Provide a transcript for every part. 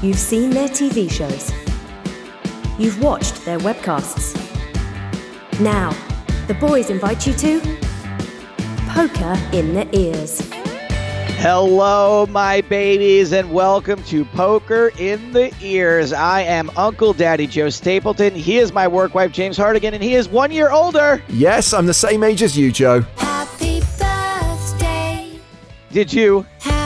You've seen their TV shows. You've watched their webcasts. Now, the boys invite you to Poker in the Ears. Hello, my babies, and welcome to Poker in the Ears. I am Uncle Daddy Joe Stapleton. He is my work wife, James Hartigan, and he is one year older. Yes, I'm the same age as you, Joe. Happy birthday. Did you? Have a good day.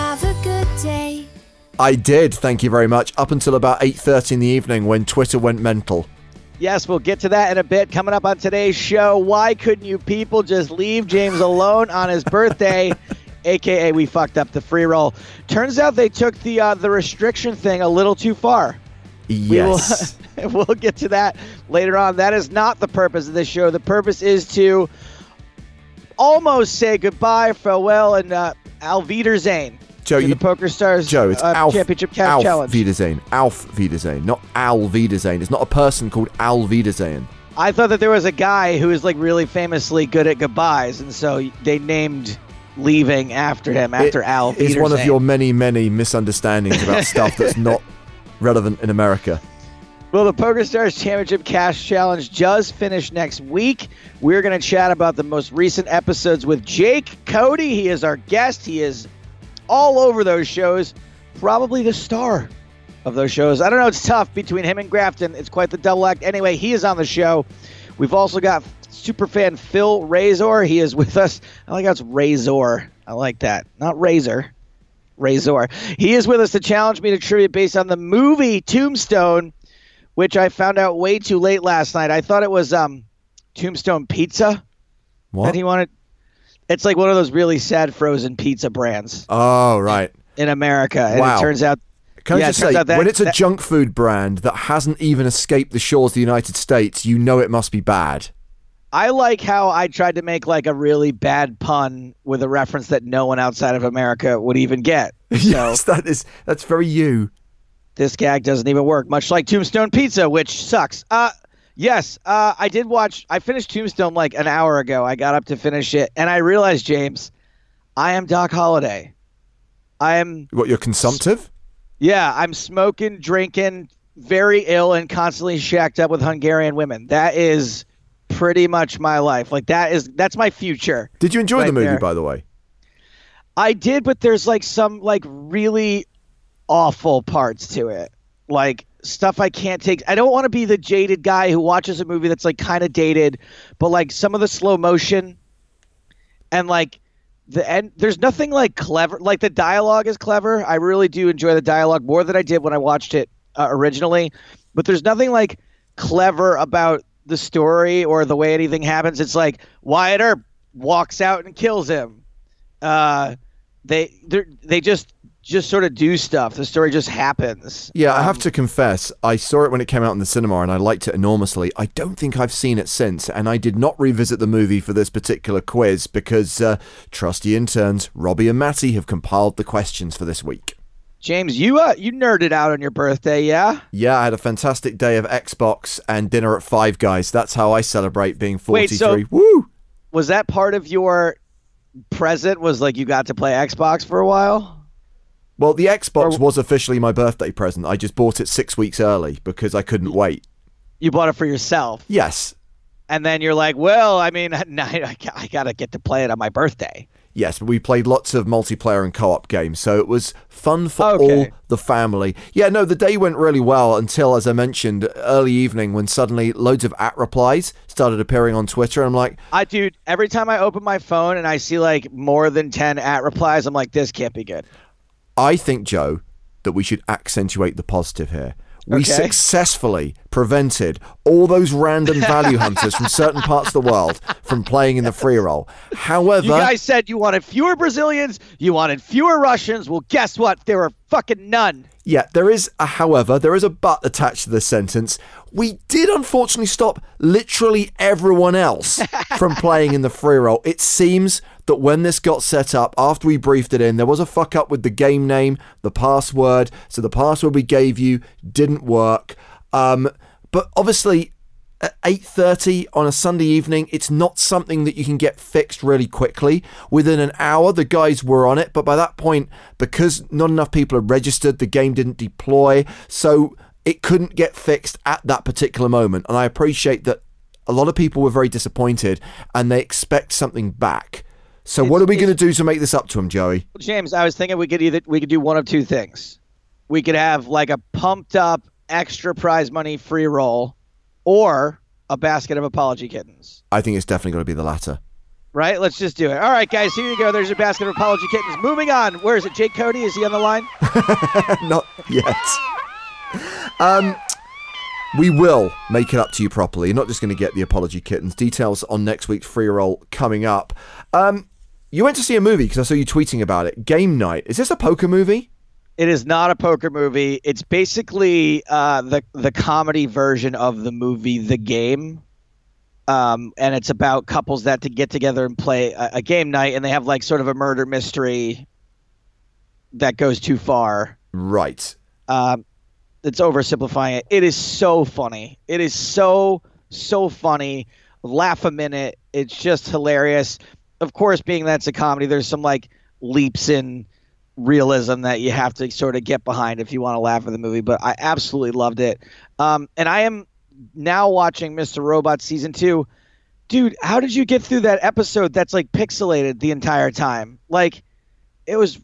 I did, thank you very much, up until about 8.30 in the evening when Twitter went mental. Yes, we'll get to that in a bit. Coming up on today's show, why couldn't you people just leave James alone on his birthday? AKA, we fucked up the free roll. Turns out they took the uh, the restriction thing a little too far. Yes. We will, we'll get to that later on. That is not the purpose of this show. The purpose is to almost say goodbye, farewell, and uh, Wiedersehen Joe, you- the Poker Stars Joe, it's uh, Alf, Championship Cash Alf Challenge. Wiedersehen. Alf Wiedersehen, not Al Wiedersehen. It's not a person called Al Wiedersehen. I thought that there was a guy who was like really famously good at goodbyes, and so they named leaving after him, after It Al. is one of your many, many misunderstandings about stuff that's not relevant in America. Well, the Poker Stars Championship Cash Challenge does finish next week. We're going to chat about the most recent episodes with Jake Cody. He is our guest. He is all over those shows, probably the star of those shows. I don't know. It's tough between him and Grafton. It's quite the double act. Anyway, he is on the show. We've also got super fan Phil Razor. He is with us. I like how it's Razor. I like that. Not Razor. Razor. He is with us to challenge me to trivia based on the movie Tombstone, which I found out way too late last night. I thought it was um, Tombstone Pizza What? that he wanted. It's like one of those really sad frozen pizza brands Oh, right. in America, and Wow. it turns out Can Yeah, I just say, that- when it's a that- junk food brand that hasn't even escaped the shores of the United States, you know it must be bad. I like how I tried to make like a really bad pun with a reference that no one outside of America would even get. So yes, that is that's very you. this gag doesn't even work, much like Tombstone Pizza, which sucks. Uh yes, uh I did watch I finished Tombstone like an hour ago. I got up to finish it and I realized, James, I am Doc Holliday. I am What you're consumptive? yeah, I'm smoking, drinking, very ill and constantly shacked up with Hungarian women. That is pretty much my life. Like that is that's my future. Did you enjoy Right the movie, there. by the way? I did, but there's like some like really awful parts to it. Like stuff I can't take. I don't want to be the jaded guy who watches a movie that's like kind of dated, but like some of the slow motion and like the end there's nothing like clever like the dialogue is clever. I really do enjoy the dialogue more than I did when I watched it uh, originally, but there's nothing like clever about the story or the way anything happens. It's like Wyatt Earp walks out and kills him uh, they they they just just sort of do stuff. The story just happens. Yeah, I Um, have to confess, I saw it when it came out in the cinema and I liked it enormously. I don't think I've seen it since, and I did not revisit the movie for this particular quiz because uh, trusty interns Robbie and Matty have compiled the questions for this week. James, you uh you nerded out on your birthday, yeah? Yeah, I had a fantastic day of Xbox and dinner at Five Guys. That's how I celebrate being 43. Wait, 43. so- Woo! Was that part of your present? Was like you got to play Xbox for a while? Well, the Xbox Or- was officially my birthday present. I just bought it six weeks early because I couldn't wait. You bought it for yourself, Yes, and then you're like, well, I mean, I, I gotta get to play it on my birthday. yes, but we played lots of multiplayer and co op games, so it was fun for Okay. all the family. Yeah, no, the day went really well until, as I mentioned, early evening when suddenly loads of at replies started appearing on Twitter. And I'm like, I dude, every time I open my phone and I see like more than ten at replies, I'm like, this can't be good. I think, Joe, that we should accentuate the positive here. We Okay. successfully prevented all those random value hunters from certain parts of the world from playing in the free roll. However, You guys said you wanted fewer Brazilians, you wanted fewer Russians. Well, guess what? There were fucking none. Yeah, there is a however, there is a but attached to this sentence. We did unfortunately stop literally everyone else from playing in the free roll. It seems that when this got set up, after we briefed it in, there was a fuck up with the game name, the password. So the password we gave you didn't work. Um, but obviously, at 8:30 on a Sunday evening. It's not something that you can get fixed really quickly. Within an hour the guys were on it, but by that point because not enough people had registered, the game didn't deploy. So it couldn't get fixed at that particular moment. And I appreciate that a lot of people were very disappointed and they expect something back. So what are we going to do to make this up to them, Joey? James, I was thinking we could either we could do one of two things. We could have like a pumped up extra prize money free roll, or a basket of apology kittens. I think it's definitely going to be the latter. Right? Let's just do it. All right, guys, here you go. There's your basket of apology kittens. Moving on. Where is it? Jake Cody? Is he on the line? Not yet. Um, we will make it up to you properly. You're not just going to get the apology kittens. Details on next week's free roll coming up. Um, you went to see a movie because I saw you tweeting about it. Game night. Is this a poker movie? It is not a poker movie. It's basically uh, the the comedy version of the movie The Game, um, and it's about couples that to get together and play a, a game night, and they have like sort of a murder mystery that goes too far. Right. Um, it's oversimplifying it. It is so funny. It is so so funny. Laugh a minute. It's just hilarious. Of course, being that it's a comedy, there's some like leaps in realism that you have to sort of get behind if you want to laugh at the movie. But I absolutely loved it. Um, and I am now watching Mr. Robot season two. Dude, how did you get through that episode that's like pixelated the entire time? Like, it was.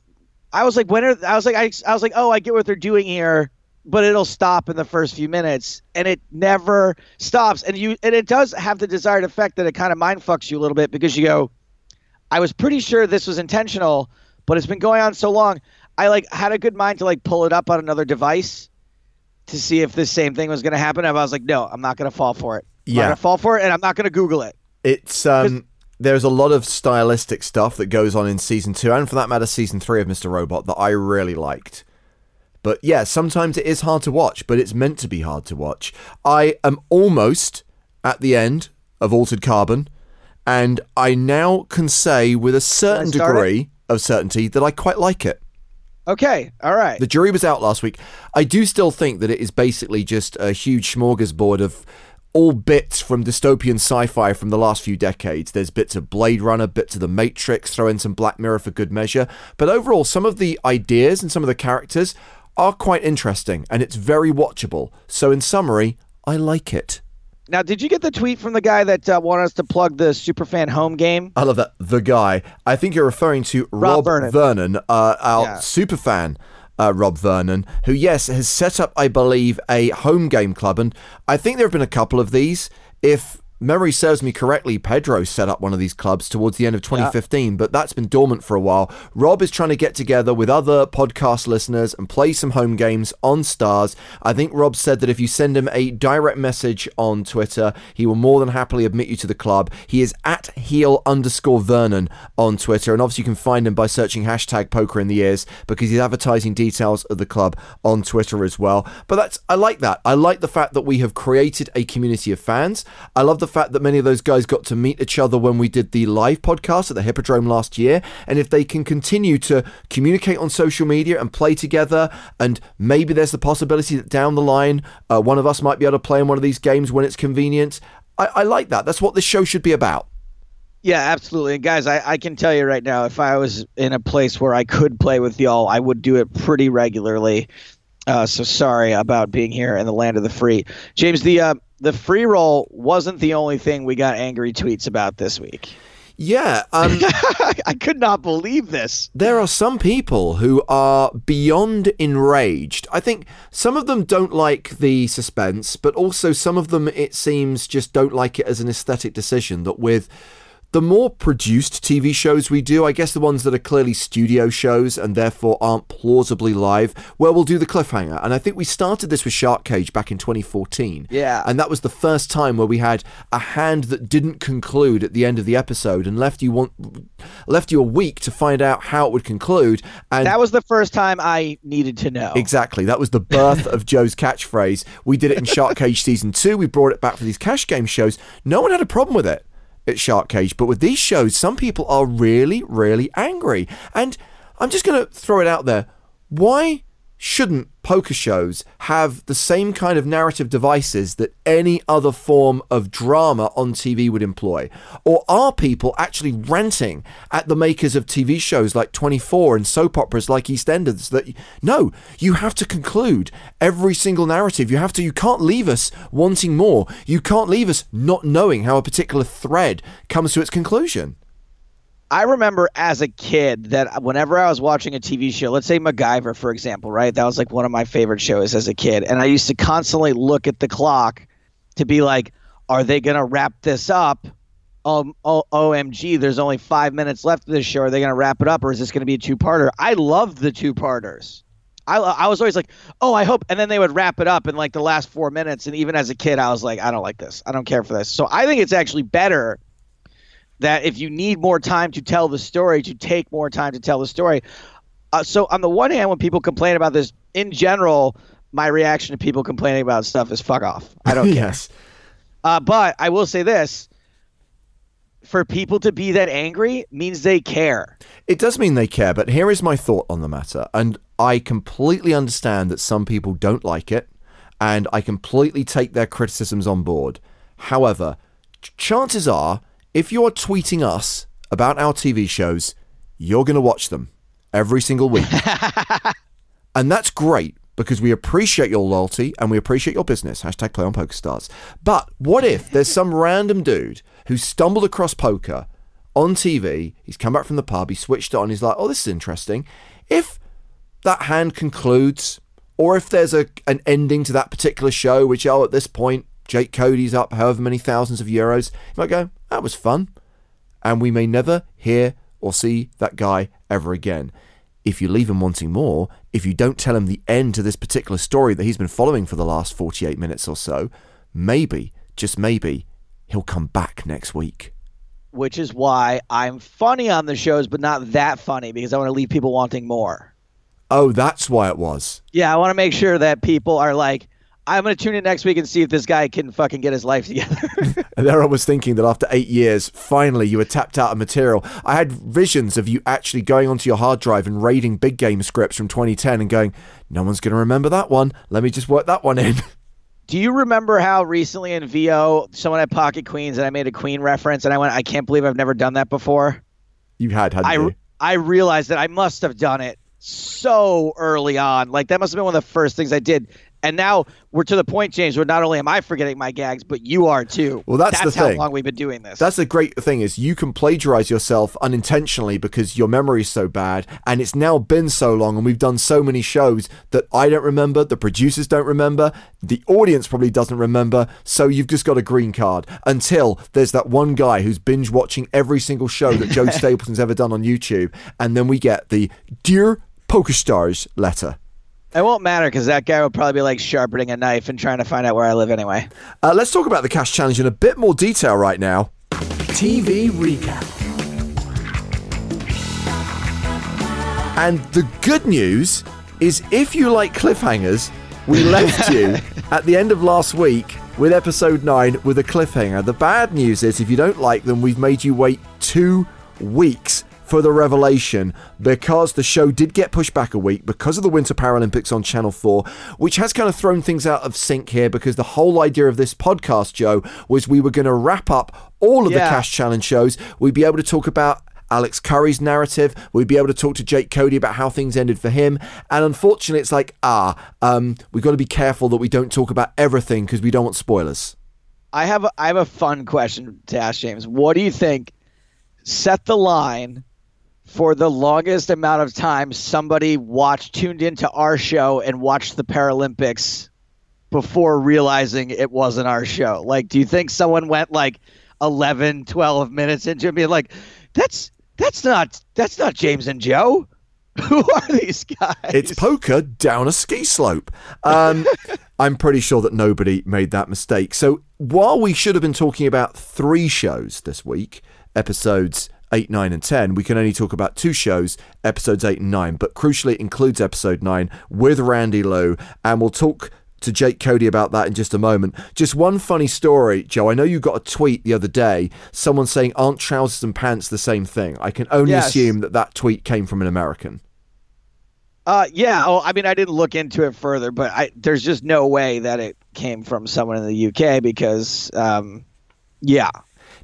I was like, when are I was like, I, I was like, oh, I get what they're doing here, but it'll stop in the first few minutes, and it never stops. And you, and it does have the desired effect that it kind of mind fucks you a little bit because you go, I was pretty sure this was intentional, but it's been going on so long. I like had a good mind to like pull it up on another device to see if this same thing was going to happen. And I was like, no, I'm not going to fall for it. I'm Yeah. not going to fall for it, and I'm not going to Google it. It's um. There's a lot of stylistic stuff that goes on in season two, and for that matter, season three of Mr. Robot that I really liked. But yeah, sometimes it is hard to watch, but it's meant to be hard to watch. I am almost at the end of Altered Carbon, and I now can say with a certain degree of certainty that I quite like it. Okay, all right. The jury was out last week. I do still think that it is basically just a huge smorgasbord of all bits from dystopian sci-fi from the last few decades. There's bits of Blade Runner, bits of The Matrix, throw in some Black Mirror for good measure. But overall, some of the ideas and some of the characters are quite interesting, and it's very watchable. So in summary, I like it. Now, did you get the tweet from the guy that uh, wanted us to plug the Superfan home game? I love that. The guy. I think you're referring to Rob, Vernon. Vernon, uh, our Yeah. super fan. Uh, Rob Vernon, who, yes, has set up, I believe, a home game club. And I think there have been a couple of these. If memory serves me correctly, Pedro set up one of these clubs towards the end of 2015, but that's been dormant for a while. Rob is trying to get together with other podcast listeners and play some home games on Stars. I think Rob said that if you send him a direct message on Twitter, he will more than happily admit you to the club. He is at heel underscore Vernon on Twitter, and obviously you can find him by searching hashtag poker in the ears because he's advertising details of the club on Twitter as well. But that's I like that. I like the fact that we have created a community of fans. I love the fact that many of those guys got to meet each other when we did the live podcast at the Hippodrome last year. And if they can continue to communicate on social media and play together, and maybe there's the possibility that down the line, uh, one of us might be able to play in one of these games when it's convenient. I, I like that. That's what this show should be about. Yeah, absolutely. And guys, I, I can tell you right now, if I was in a place where I could play with y'all, I would do it pretty regularly. Uh, so sorry about being here in the land of the free. James, the uh, the free roll wasn't the only thing we got angry tweets about this week. Yeah. Um, I could not believe this. there are some people who are beyond enraged. I think some of them don't like the suspense, but also some of them, it seems, just don't like it as an aesthetic decision. That with the more produced TV shows we do, I guess the ones that are clearly studio shows and therefore aren't plausibly live, well, we'll do the cliffhanger. And I think we started this with Shark Cage back in 2014. Yeah. And that was the first time where we had a hand that didn't conclude at the end of the episode and left you want left you a week to find out how it would conclude. And That was the first time I needed to know. Exactly. That was the birth of Joe's catchphrase. We did it in Shark Cage season two. We brought it back for these cash game shows. No one had a problem with it at Shark Cage. But with these shows, some people are really, really angry. And I'm just going to throw it out there. Why shouldn't poker shows have the same kind of narrative devices that any other form of drama on TV would employ? Or are people actually ranting at the makers of TV shows like 24 and soap operas like EastEnders that no, you have to conclude every single narrative. You have to, you can't leave us wanting more. You can't leave us not knowing how a particular thread comes to its conclusion. I remember as a kid that whenever I was watching a TV show, let's say MacGyver, for example, right? That was like one of my favorite shows as a kid. And I used to constantly look at the clock to be like, are they going to wrap this up? Um, o- OMG, there's only five minutes left of this show. Are they going to wrap it up or is this going to be a two parter? I loved the two parters. I, I was always like, oh, I hope. And then they would wrap it up in like the last four minutes. And even as a kid, I was like, I don't like this. I don't care for this. So I think it's actually better that if you need more time to tell the story, to take more time to tell the story. Uh, so on the one hand, when people complain about this, in general, my reaction to people complaining about stuff is fuck off. I don't care. yes. Uh, but I will say this: for people to be that angry means they care. It does mean they care, but here is my thought on the matter. And I completely understand that some people don't like it, and I completely take their criticisms on board. However, ch- chances are, if you're tweeting us about our TV shows, you're going to watch them every single week. and that's great because we appreciate your loyalty and we appreciate your business. Hashtag play on poker stars. But what if there's some random dude who stumbled across poker on TV? He's come back from the pub, he switched it on, he's like, oh, this is interesting. If that hand concludes, or if there's a an ending to that particular show, which oh at this point Jake Cody's up however many thousands of euros, you might go, that was fun. And we may never hear or see that guy ever again. If you leave him wanting more, if you don't tell him the end to this particular story that he's been following for the last 48 minutes or so, maybe, just maybe, he'll come back next week. Which is why I'm funny on the shows, but not that funny because I want to leave people wanting more. Oh, that's why it was. Yeah, I want to make sure that people are like, I'm going to tune in next week and see if this guy can fucking get his life together. And there I was thinking that after eight years, finally you were tapped out of material. I had visions of you actually going onto your hard drive and raiding big game scripts from 2010 and going, no one's going to remember that one. Let me just work that one in. Do you remember how recently in VO someone had Pocket Queens and I made a Queen reference and I went, I can't believe I've never done that before? You had, hadn't I, you? I realized that I must have done it so early on. Like that must have been one of the first things I did. And now we're to the point, James, where not only am I forgetting my gags, but you are too. Well, that's the how thing. long we've been doing this. That's the great thing is you can plagiarize yourself unintentionally because your memory is so bad and it's now been so long and we've done so many shows that I don't remember, the producers don't remember, the audience probably doesn't remember, so you've just got a green card until there's that one guy who's binge watching every single show that Joe Stapleton's ever done on YouTube and then we get the Dear Poker Stars letter. It won't matter because that guy will probably be like sharpening a knife and trying to find out where I live anyway. Uh, let's talk about the cash challenge in a bit more detail right now. TV recap. And the good news is if you like cliffhangers, we left you at the end of last week with episode 9 with a cliffhanger. The bad news is if you don't like them, we've made you wait two weeks for the revelation because the show did get pushed back a week because of the Winter Paralympics on Channel 4, which has kind of thrown things out of sync here because the whole idea of this podcast, Joe, was we were going to wrap up all of the Cash Challenge shows. We'd be able to talk about Alex Curry's narrative. We'd be able to talk to Jake Cody about how things ended for him. And unfortunately, it's like, ah, um, we've got to be careful that we don't talk about everything because we don't want spoilers. I have a, I have a fun question to ask James. What do you think set the line for the longest amount of time somebody watched tuned into our show and watched the Paralympics before realizing it wasn't our show? Like do you think someone went like 11, 12 minutes into it being like that's that's not that's not James and Joe? Who are these guys? It's poker down a ski slope. Um, I'm pretty sure that nobody made that mistake. So while we should have been talking about three shows this week, episodes 8, 9, and 10, we can only talk about two shows, episodes 8 and 9. But crucially, it includes episode 9 with Randy Lew. And we'll talk to Jake Cody about that in just a moment. Just one funny story, Joe. I know you got a tweet the other day, someone saying, Aren't trousers and pants the same thing? I can only Yes. assume that that tweet came from an American. Uh, yeah. Oh, I mean, I didn't look into it further, but I, there's just no way that it came from someone in the UK because, um, yeah.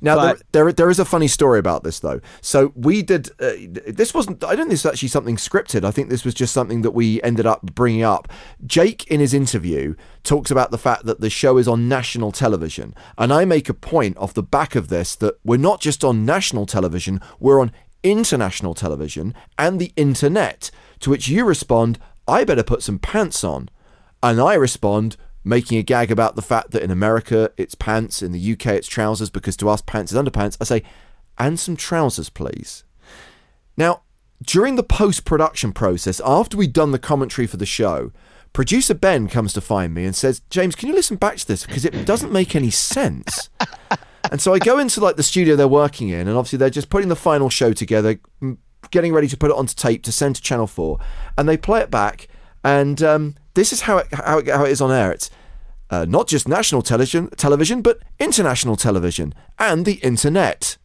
Now But- there, there there is a funny story about this though. So we did uh, this wasn't I don't think this was actually something scripted. I think this was just something that we ended up bringing up. Jake in his interview talks about the fact that the show is on national television, and I make a point off the back of this that we're not just on national television, we're on international television and the internet. To which you respond, "I better put some pants on," and I respond making a gag about the fact that in America it's pants, in the UK it's trousers, because to us pants is underpants. I say, and some trousers, please. Now, during the post production process, after we'd done the commentary for the show, producer Ben comes to find me and says, James, can you listen back to this? Because it doesn't make any sense. and so I go into like the studio they're working in, and obviously they're just putting the final show together, getting ready to put it onto tape to send to Channel 4, and they play it back. And um, this is how it, how, it, how it is on air. It's uh, not just national television, television, but international television and the internet.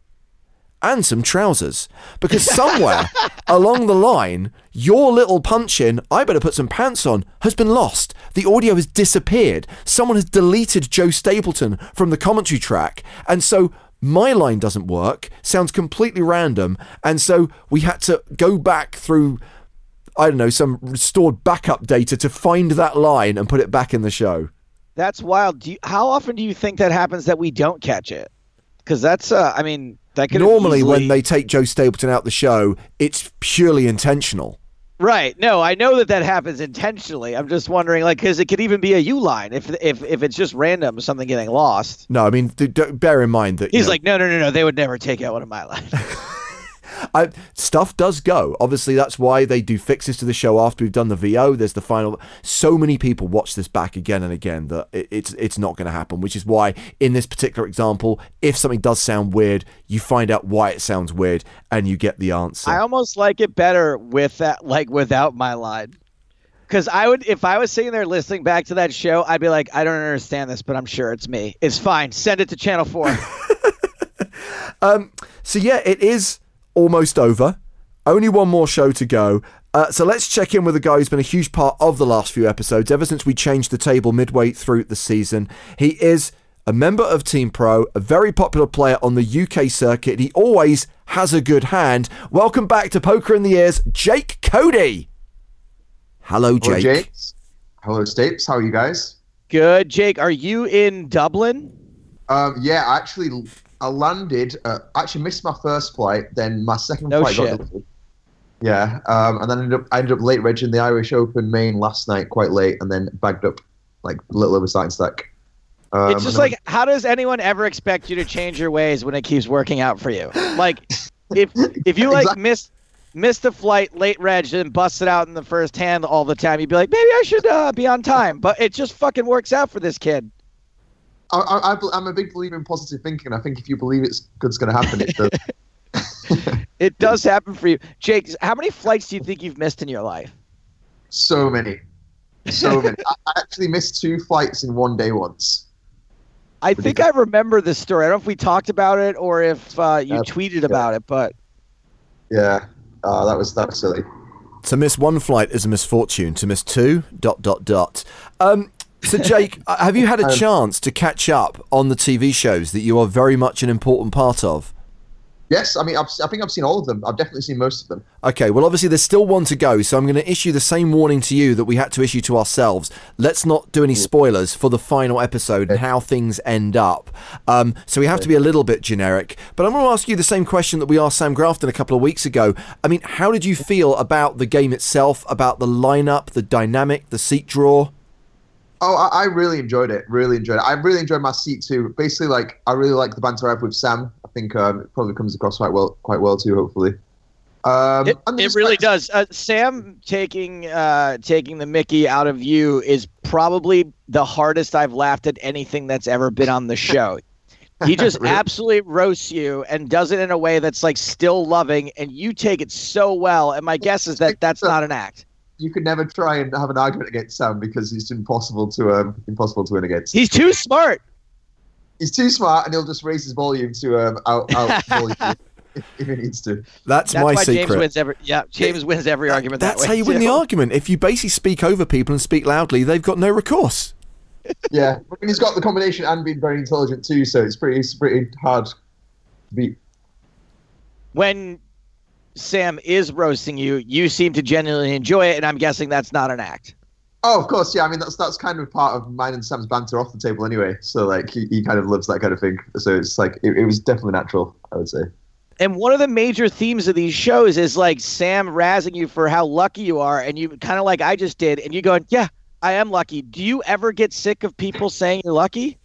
And some trousers. Because somewhere along the line, your little punch in, I better put some pants on, has been lost. The audio has disappeared. Someone has deleted Joe Stapleton from the commentary track. And so my line doesn't work, sounds completely random. And so we had to go back through I don't know, some stored backup data to find that line and put it back in the show. That's wild. Do you, how often do you think that happens that we don't catch it? Because that's, uh, I mean, that could Normally, easily... when they take Joe Stapleton out the show, it's purely intentional. Right. No, I know that that happens intentionally. I'm just wondering, like, because it could even be a U line if if if it's just random, something getting lost. No, I mean, bear in mind that you He's know, like, no, no, no, no. They would never take out one of my lines. I, stuff does go. Obviously, that's why they do fixes to the show after we've done the VO. There's the final. So many people watch this back again and again that it, it's it's not going to happen. Which is why, in this particular example, if something does sound weird, you find out why it sounds weird and you get the answer. I almost like it better with that, like without my line. Because I would, if I was sitting there listening back to that show, I'd be like, I don't understand this, but I'm sure it's me. It's fine. Send it to Channel Four. um, So yeah, it is almost over. Only one more show to go. Uh, so let's check in with a guy who's been a huge part of the last few episodes ever since we changed the table midway through the season. He is a member of Team Pro, a very popular player on the UK circuit. He always has a good hand. Welcome back to Poker in the Ears, Jake Cody. Hello, Hello, Jake. Jakes. Hello, Stapes. How are you guys? Good, Jake. Are you in Dublin? Um, yeah, actually I landed. Uh, actually missed my first flight. Then my second No flight shit. got delayed. Yeah, um, and then ended up, I ended up late regging the Irish Open main last night, quite late, and then bagged up like a little over starting stack. Um, it's just then- like, how does anyone ever expect you to change your ways when it keeps working out for you? Like, if if you like Exactly. miss missed a flight, late reg, and busted out in the first hand all the time, you'd be like, maybe I should uh, be on time. But it just fucking works out for this kid. I, I, I bel- I'm a big believer in positive thinking. I think if you believe it's good's going to happen, it does. It does happen for you, Jake. How many flights do you think you've missed in your life? so many, so many. I, I actually missed two flights in one day once. I think I remember this story. I don't know if we talked about it or if uh, you Uh, tweeted about it, but Yeah, uh, that was that was silly. To miss one flight is a misfortune. To miss two, dot dot dot. Um, so Jake, have you had a Um, chance to catch up on the TV shows that you are very much an important part of? Yes, I mean I've, I think I've seen all of them. I've definitely seen most of them. Okay, well, obviously, there's still one to go, so I'm going to issue the same warning to you that we had to issue to ourselves. Let's not do any spoilers for the final episode and how things end up. Um, so we have to be a little bit generic. But I'm going to ask you the same question that we asked Sam Grafton a couple of weeks ago. I mean, how did you feel about the game itself, about the lineup, the dynamic, the seat draw? Oh, I, I really enjoyed it. Really enjoyed it. I really enjoyed my seat too. Basically, like I really like the banter I have with Sam. I think um, it probably comes across quite well, quite well too. Hopefully, um, it, it really does. Uh, Sam taking uh, taking the Mickey out of you is probably the hardest I've laughed at anything that's ever been on the show. He just Really? absolutely roasts you and does it in a way that's like still loving, and you take it so well. And my guess is that that's not an act. You could never try and have an argument against Sam because it's impossible to um, impossible to win against. He's too smart. He's too smart, and he'll just raise his volume to um, out out volume. if, if he needs to. That's, That's my why secret. James wins every. Yeah, James wins every argument. That's that way, how you win too. the argument. If you basically speak over people and speak loudly, they've got no recourse. Yeah, I mean, he's got the combination and being very intelligent too, so it's pretty, it's pretty hard to beat. When Sam is roasting you, you seem to genuinely enjoy it, and I'm guessing that's not an act. Oh, of course, yeah. I mean, that's that's kind of part of mine and Sam's banter off the table anyway. So like, he, he kind of loves that kind of thing. So it's like, it, it was definitely natural, I would say. And one of the major themes of these shows is like Sam razzing you for how lucky you are, and you kind of like I just did, and you going, "Yeah, I am lucky." Do you ever get sick of people saying you're lucky?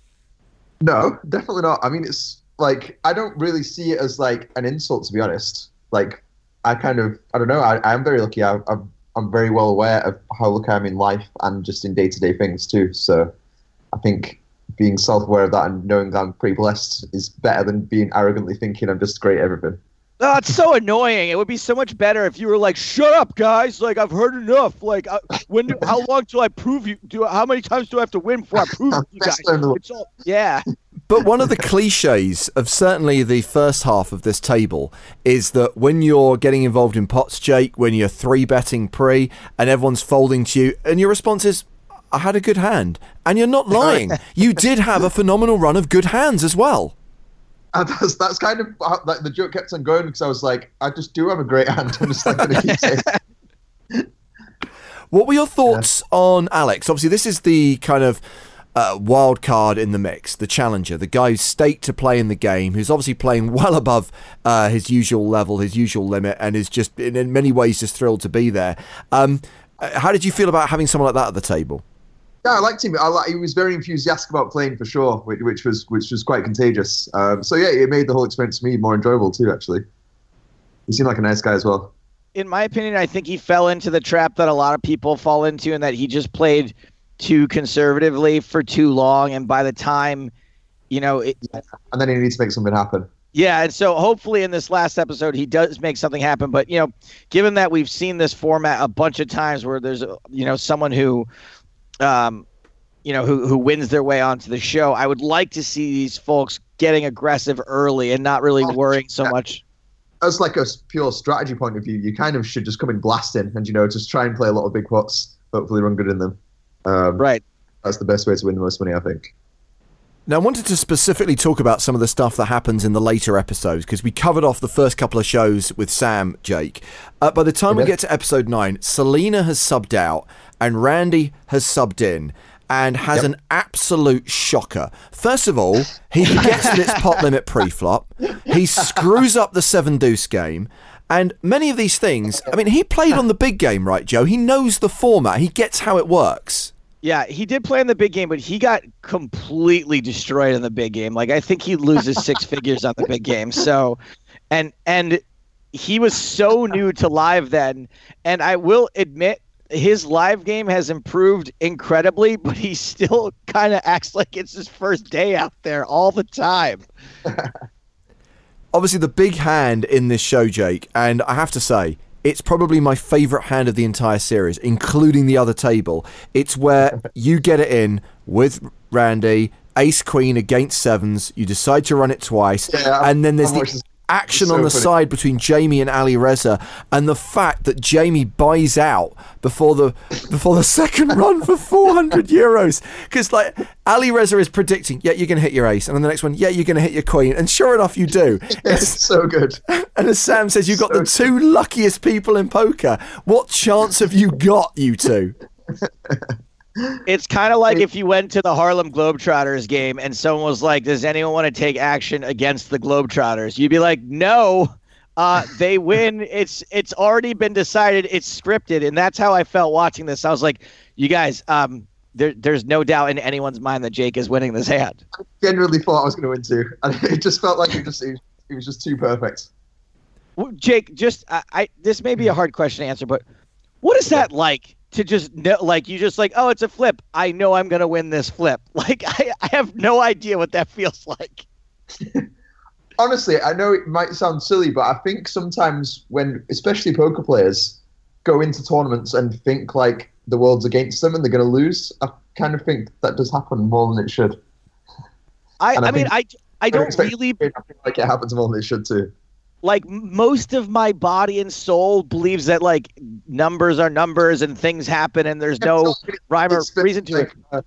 No, definitely not. I mean, it's like I don't really see it as like an insult, to be honest. Like, I kind of, I don't know. I, I am very lucky. I, I'm, I'm very well aware of how lucky I'm in life and just in day to day things too. So, I think being self aware of that and knowing that I'm pretty blessed is better than being arrogantly thinking I'm just great at everything. Oh, it's so annoying. It would be so much better if you were like, "Shut up, guys! Like I've heard enough. Like, uh, when? Do, how long till I prove you? Do how many times do I have to win before I prove you guys? Best player in the world. It's all yeah." But one of the cliches of certainly the first half of this table is that when you're getting involved in pots, Jake, when you're three betting pre and everyone's folding to you, and your response is, I had a good hand. And you're not lying. you did have a phenomenal run of good hands as well. And that's that's kind of how, like the joke kept on going because I was like, I just do have a great hand. I'm just like going to keep saying. What were your thoughts on Alex? Obviously, this is the kind of uh, wild card in the mix, the challenger, the guy who's staked to play in the game, who's obviously playing well above uh, his usual level, his usual limit, and is just in, in many ways just thrilled to be there. Um, uh, how did you feel about having someone like that at the table? Yeah, I liked him. I like, he was very enthusiastic about playing for sure, which, which was which was quite contagious. Um, so yeah, it made the whole experience for me more enjoyable too. Actually, he seemed like a nice guy as well. in my opinion, I think he fell into the trap that a lot of people fall into, and that he just played too conservatively for too long. And by the time, you know, it, And then he needs to make something happen. yeah. And so hopefully in this last episode, he does make something happen. But you know, given that we've seen this format a bunch of times, where there's you know someone who, um, you know, who who wins their way onto the show, I would like to see these folks getting aggressive early and not really Oh, worrying so yeah. much. As like a pure strategy point of view, you kind of should just come in blasting and you know just try and play a lot of big pots. Hopefully, run good in them. Um, Right. That's the best way to win the most money, I think. Now, I wanted to specifically talk about some of the stuff that happens in the later episodes because we covered off the first couple of shows with Sam, Jake. Uh, by the time we get to episode nine, Selena has subbed out and Randy has subbed in and has Yep. an absolute shocker. First of all, he forgets that it's pot limit pre-flop. He screws up the seven deuce game. And many of these things, I mean, he played on the big game, right, Joe? He knows the format. He gets how it works. Yeah, he did play in the big game, but he got completely destroyed in the big game. Like I think he loses six figures on the big game. So, and and he was so new to live then, and I will admit his live game has improved incredibly, but he still kind of acts like it's his first day out there all the time. obviously the big hand in this show, Jake, and I have to say, it's probably my favourite hand of the entire series, including the other table. It's where you get it in with Randy, Ace Queen against sevens. You decide to run it twice, Yeah, and then there's the. Action so on the funny. side between Jamie and Ali Reza, and the fact that Jamie buys out before the before the second run for 400 euros, because like Ali Reza is predicting, yeah, you're gonna hit your ace, and then the next one, yeah, you're gonna hit your queen, and sure enough, you do. It's so good. And as Sam says, you've got the So two luckiest people in poker. What chance have you got, you two? It's kind of like if you went to the Harlem Globetrotters game and someone was like, "Does anyone want to take action against the Globetrotters?" You'd be like, "No." Uh, they win. It's it's already been decided. It's scripted, and that's how I felt watching this. I was like, "You guys, um, there, there's no doubt in anyone's mind that Jake is winning this hand." I Genuinely thought I was going to win too, and it just felt like it just it, it was just too perfect. Jake, just I, I this may be a hard question to answer, but what is that like to just know, like you just like, oh, it's a flip. I know I'm gonna win this flip. Like I, I have no idea what that feels like. honestly, I know it might sound silly, but I think sometimes when, especially poker players, go into tournaments and think like the world's against them and they're going to lose, I kind of think that does happen more than it should. I, I, I mean, I, I don't really like it happens more than it should too. Like most of my body and soul believes that like numbers are numbers and things happen and there's no rhyme or reason to it. uh,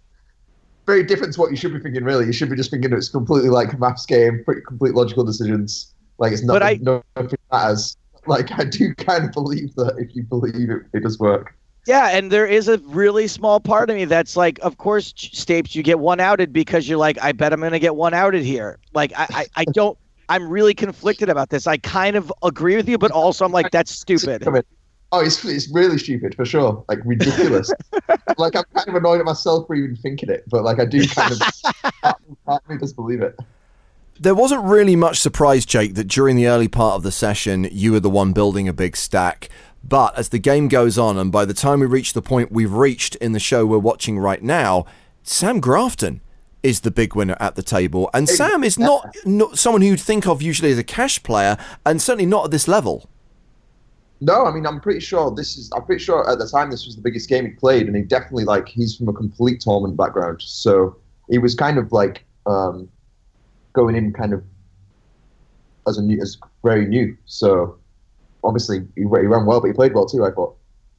very different to what you should be thinking. Really, you should be just thinking it's completely like a maths game, pretty complete logical decisions. Like it's not But I- no nothing matters. Like I do kind of believe that if you believe it, it does work. Yeah, and there is a really small part of me that's like, of course, Stapes, you get one outed because you're like, I bet I'm gonna get one outed here. Like, I, I, I don't. I'm really conflicted about this. I kind of agree with you, but also I'm like, that's stupid. Oh, it's it's really stupid for sure. Like ridiculous. like I'm kind of annoyed at myself for even thinking it, but like I do kind of. part of me does believe it. There wasn't really much surprise, Jake, that during the early part of the session, you were the one building a big stack. But as the game goes on, and by the time we reach the point we've reached in the show we're watching right now, Sam Grafton is the big winner at the table. And Sam is not, not someone who you'd think of usually as a cash player, and certainly not at this level. No, I mean I'm pretty sure this is. I'm pretty sure at the time this was the biggest game he played, and he definitely like he's from a complete tournament background, so he was kind of like um, going in kind of as a new, as very new. So obviously he, he ran well, but he played well too. I thought.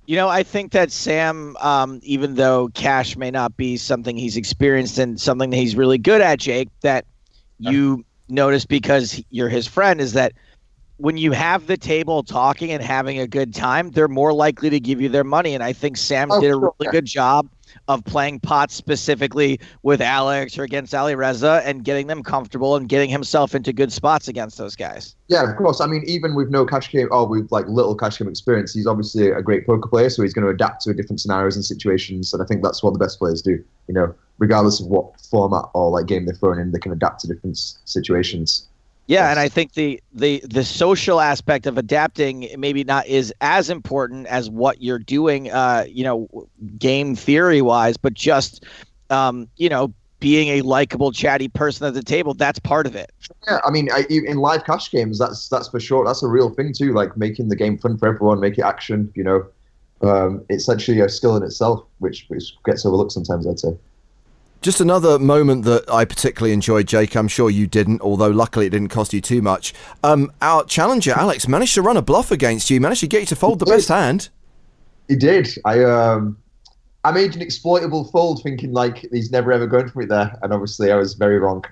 You know, I think that Sam, um, even though cash may not be something he's experienced and something that he's really good at, Jake, that you notice because you're his friend is that when you have the table talking and having a good time, they're more likely to give you their money. And I think Sam Oh, did a sure. really good job of playing pots specifically with Alex or against Ali Reza and getting them comfortable and getting himself into good spots against those guys. Yeah, of course. I mean, even with no cash game, or with like little cash game experience, he's obviously a great poker player, so he's going to adapt to different scenarios and situations. And I think that's what the best players do. You know, regardless of what format or like game they're thrown in, they can adapt to different situations. Yeah, and I think the the the social aspect of adapting maybe not is as important as what you're doing, uh, you know, game theory wise, but just um, you know, being a likable, chatty person at the table. That's part of it. Yeah, I mean, I, in live cash games, that's that's for sure. That's a real thing too. Like making the game fun for everyone, make it action. You know, um, it's actually a skill in itself, which which gets overlooked sometimes. I'd say. Just another moment that I particularly enjoyed, Jake. I'm sure you didn't, although luckily it didn't cost you too much. Um, our challenger, Alex, managed to run a bluff against you, managed to get you to fold the best hand. He did. I um, I made an exploitable fold, thinking like he's never ever going for it there, and obviously I was very wrong.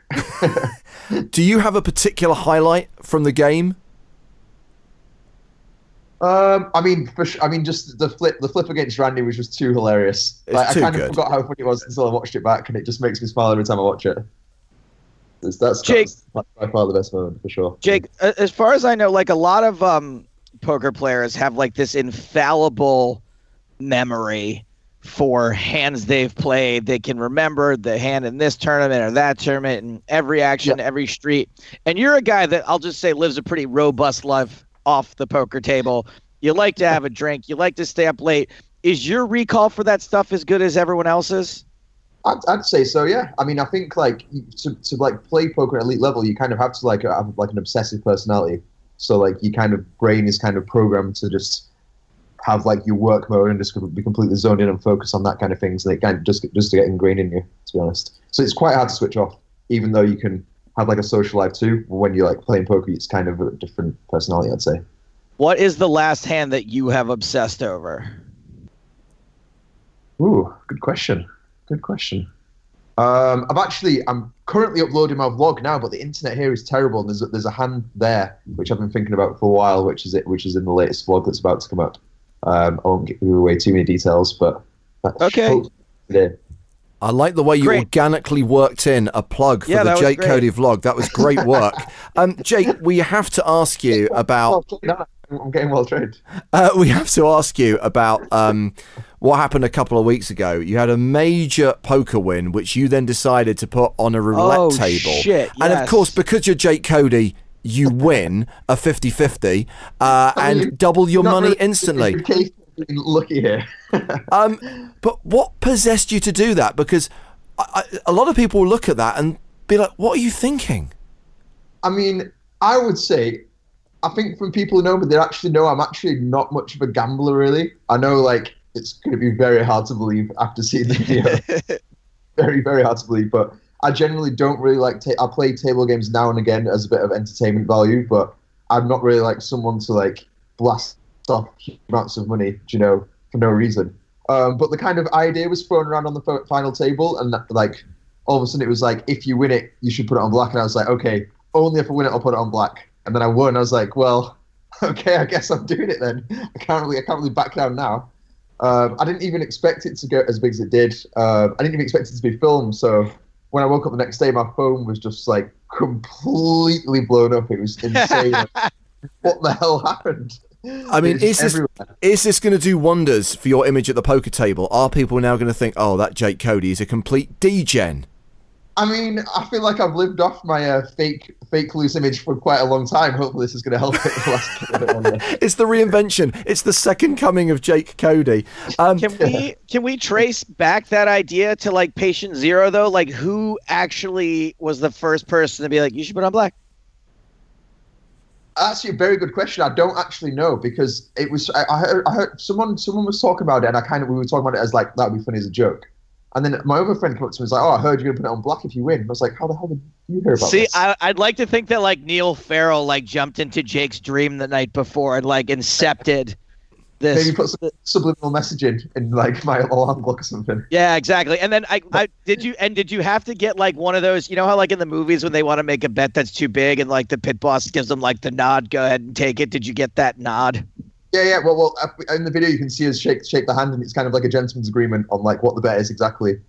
Do you have a particular highlight from the game? Um, I mean, for sh- I mean, just the flip, the flip against Randy was just too hilarious. It's Like, too I kind good. of forgot how funny it was until I watched it back, and it just makes me smile every time I watch it. That's that's, Jake- that's by far the best moment for sure. Jake, as far as I know, like a lot of um, poker players have like this infallible memory for hands they've played. They can remember the hand in this tournament or that tournament and every action, every street. And you're a guy that I'll just say lives a pretty robust life off the poker table. You like to have a drink. You like to stay up late. Is your recall for that stuff as good as everyone else's? I'd, I'd say so. Yeah. I mean, I think like to, to like play poker at elite level, you kind of have to like have like an obsessive personality. So like your kind of brain is kind of programmed to just have like your work mode and just be completely zoned in and focus on that kind of things, and it kind of just just to get ingrained in you. To be honest, so it's quite hard to switch off, even though you can have like a social life too. When you're like playing poker, it's kind of a different personality, I'd say. What is the last hand that you have obsessed over? Ooh, good question. Good question. Um, I'm actually I'm currently uploading my vlog now, but the internet here is terrible. And there's a, there's a hand there which I've been thinking about for a while, which is it, which is in the latest vlog that's about to come up. Um, I won't give away too many details, but that's Okay. today. I like the way you Great. organically worked in a plug for Yeah, the Jake. Cody vlog. That was great work. um, Jake, we have to ask you about Well trained, aren't I? I'm getting well trained. Uh, we have to ask you about um, what happened a couple of weeks ago. You had a major poker win, which you then decided to put on a roulette Oh, table. shit, And of course, because you're Jake Cody, you win a 50 50 uh, I mean, and double your money really- instantly. you're capable of being lucky here. Um, but what possessed you to do that? Because I, I, a lot of people look at that and be like, what are you thinking? I mean, I would say, I think from people who know me, they actually know I'm actually not much of a gambler, really. I know, like, it's going to be very hard to believe after seeing the video. very, very hard to believe, but I generally don't really like. Ta- I play table games now and again as a bit of entertainment value, but I'm not really like someone to like blast off huge amounts of money, you know, for no reason. Um, but the kind of idea was thrown around on the final table, and like all of a sudden it was like, if you win it, you should put it on black. And I was like, okay, only if I win it, I'll put it on black. And then I won. I was like, well, okay, I guess I'm doing it then. I can't really, I can't really back down now. Um, I didn't even expect it to go as big as it did. Uh, I didn't even expect it to be filmed. So when I woke up the next day, my phone was just like completely blown up. It was insane. what the hell happened? I mean, is this is this going to do wonders for your image at the poker table? Are people now going to think, "Oh, that Jake Cody is a complete degen"? I mean, I feel like I've lived off my uh, fake fake loose image for quite a long time. Hopefully, this is going to help it The last bit. It's the reinvention. It's the second coming of Jake Cody. Um, Can we can we trace back that idea to like patient zero though? Like who actually was the first person to be like, you should put on black? Actually, a very good question. I don't actually know because it was. I, I, heard, I heard someone someone was talking about it, and I kind of we were talking about it as like that would be funny as a joke. And then my other friend came up to me and was like, "Oh, I heard you're gonna put it on black if you win." I was like, "How the hell did you hear about See, this?" I, I'd like to think that like Niall Farrell like jumped into Jake's dream the night before and like incepted this. Maybe put some subliminal messaging in like my alarm clock or something. Yeah, exactly. And then I, I did you and did you have to get like one of those? You know how like in the movies when they want to make a bet that's too big and like the pit boss gives them like the nod, go ahead and take it. Did you get that nod? Yeah, yeah. Well, well, uh, in the video you can see us shake shake the hand, and it's kind of like a gentleman's agreement on like what the bet is exactly.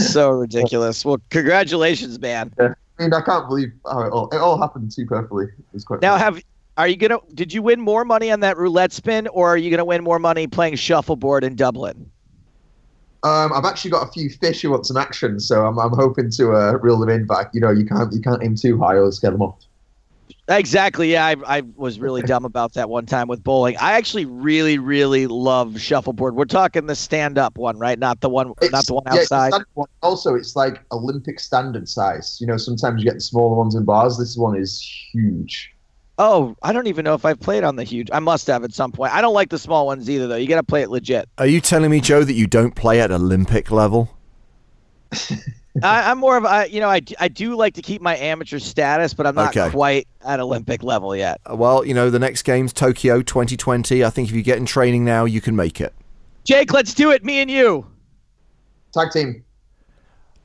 So ridiculous. Well, congratulations, man. Yeah. I mean, I can't believe how it all it all happened too perfectly. It was quite. Now funny. have are you gonna did you win more money on that roulette spin or are you gonna win more money playing shuffleboard in Dublin? Um, I've actually got a few fish who want some action, so I'm, I'm hoping to uh, reel them in. But you know, you can't you can't aim too high or scare them off. Exactly. Yeah, I, I was really dumb about that one time with bowling. I actually really, really love shuffleboard. We're talking the stand-up one, right? Not the one, not the one yeah, it's outside. standard one. Also, it's like Olympic standard size. You know, sometimes you get the smaller ones in bars. This one is huge. Oh, I don't even know if I've played on the huge. I must have at some point. I don't like the small ones either, though. You got to play it legit. are you telling me, Joe, that you don't play at Olympic level? I, I'm more of a, you know, I, I do like to keep my amateur status, but I'm not Okay. quite at Olympic level yet. Uh, Well, you know, the next game's Tokyo 2020. I think if you get in training now, you can make it. Jake, let's do it. Me and you. Tag team.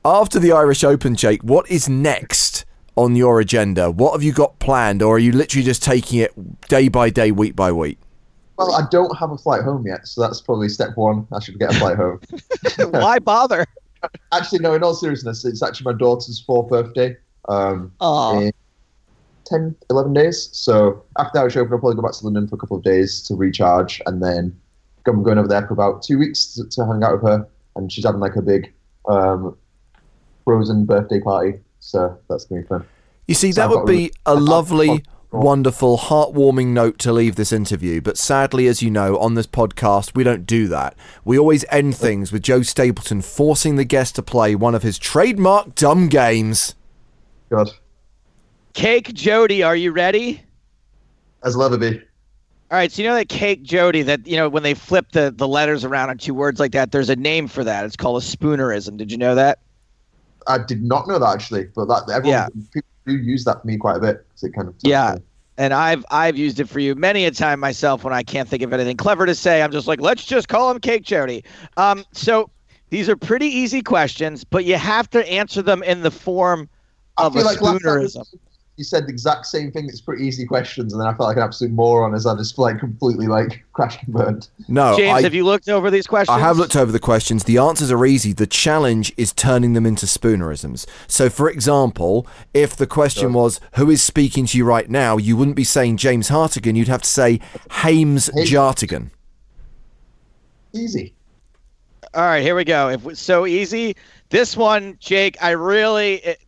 After the Irish Open, Jake, what is next on your agenda? What have you got planned, or are you literally just taking it day by day, week by week? Well, I don't have a flight home yet, so that's probably step one. I should get a flight home. Why bother? actually, no. In all seriousness, it's actually my daughter's fourth birthday. Um, Oh, in 10, 11 days. So after the Irish Open, I'll probably go back to London for a couple of days to recharge, and then I'm going over there for about two weeks to, to hang out with her. And she's having like a big um, frozen birthday party, so that's gonna be fun. You see, So that I've would be a really- lovely, wonderful, heartwarming note to leave this interview. But sadly, as you know, on this podcast, we don't do that. We always end things with Joe Stapleton forcing the guest to play one of his trademark dumb games. God, Cake Jody, are you ready? as will ever be. All right, so you know that cake Jody that you know when they flip the the letters around on two words like that, there's a name for that. It's called a spoonerism. Did you know that? I did not know that actually, but that everyone Yeah. people do use that for me quite a bit because it kind of Yeah. And I've I've used it for you many a time myself when I can't think of anything clever to say. I'm just like, let's just call him Cake Jody. Um, so these are pretty easy questions, but you have to answer them in the form I of a feel like last spoonerism. You said the exact same thing. It's pretty easy questions, and then I felt like an absolute moron as I just like completely like crashed and burned. No, James, I, have you looked over these questions? I have looked over the questions. The answers are easy. The challenge is turning them into spoonerisms. So, for example, if the question was, Who is speaking to you right now? you wouldn't be saying James Hartigan. You'd have to say Hames Hey. Jartigan. Easy. All right, here we go. If it's so easy, this one, Jake, I really. It,